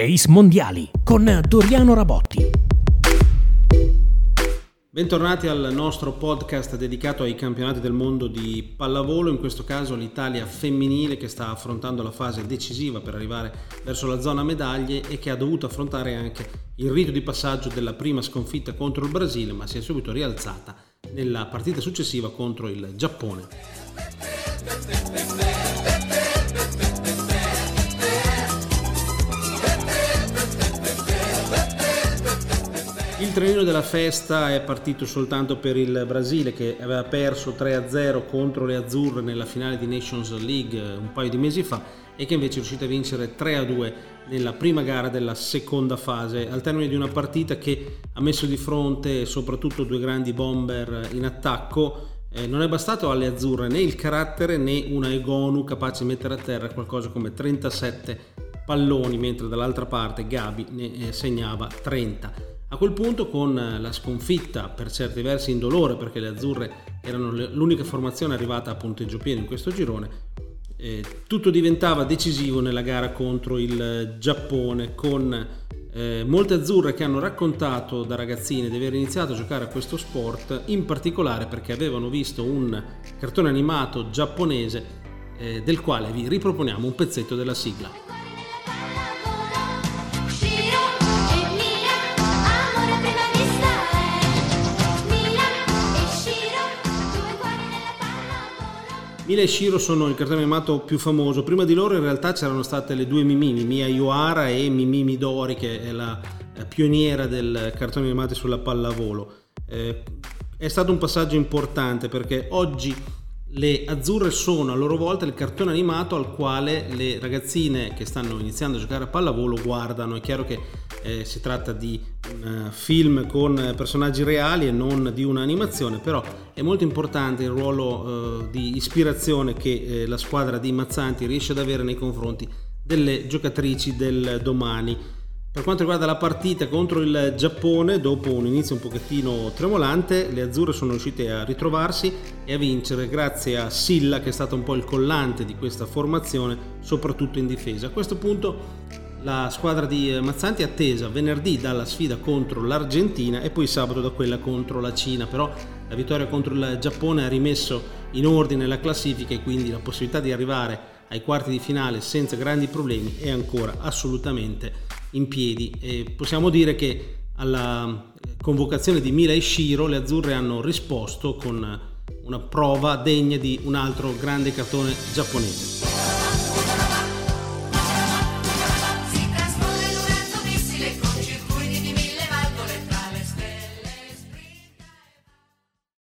Ace Mondiali con Doriano Rabotti. Bentornati al nostro podcast dedicato ai campionati del mondo di pallavolo, in questo caso l'Italia femminile che sta affrontando la fase decisiva per arrivare verso la zona medaglie e che ha dovuto affrontare anche il rito di passaggio della prima sconfitta contro il Brasile, ma si è subito rialzata nella partita successiva contro il Giappone. Trenino della festa è partito soltanto per il Brasile che aveva perso 3-0 contro le Azzurre nella finale di Nations League un paio di mesi fa e che invece è riuscito a vincere 3-2 nella prima gara della seconda fase al termine di una partita che ha messo di fronte soprattutto due grandi bomber in attacco. Eh, non è bastato alle azzurre né il carattere né una Egonu capace di mettere a terra qualcosa come 37 palloni mentre dall'altra parte Gabi ne eh, segnava 30 a quel punto con la sconfitta per certi versi indolore perché le azzurre erano l'unica formazione arrivata a punteggio pieno in questo girone, eh, tutto diventava decisivo nella gara contro il Giappone con eh, molte azzurre che hanno raccontato da ragazzine di aver iniziato a giocare a questo sport, in particolare perché avevano visto un cartone animato giapponese eh, del quale vi riproponiamo un pezzetto della sigla. Mila e Shiro sono il cartone animato più famoso. Prima di loro in realtà c'erano state le due Mimimi, Mia Iwara e Mimi Midori, che è la pioniera del cartone animato sulla pallavolo. Eh, è stato un passaggio importante perché oggi le azzurre sono a loro volta il cartone animato al quale le ragazzine che stanno iniziando a giocare a pallavolo guardano. È chiaro che eh, si tratta di un uh, film con personaggi reali e non di un'animazione, però è molto importante il ruolo uh, di ispirazione che eh, la squadra di Mazzanti riesce ad avere nei confronti delle giocatrici del domani. Per quanto riguarda la partita contro il Giappone, dopo un inizio un pochettino tremolante, le azzurre sono riuscite a ritrovarsi e a vincere grazie a Silla che è stato un po' il collante di questa formazione, soprattutto in difesa. A questo punto la squadra di Mazzanti è attesa venerdì dalla sfida contro l'Argentina e poi sabato da quella contro la Cina, però la vittoria contro il Giappone ha rimesso in ordine la classifica e quindi la possibilità di arrivare ai quarti di finale senza grandi problemi è ancora assolutamente in piedi e possiamo dire che alla convocazione di Mila e Shiro le azzurre hanno risposto con una prova degna di un altro grande cartone giapponese.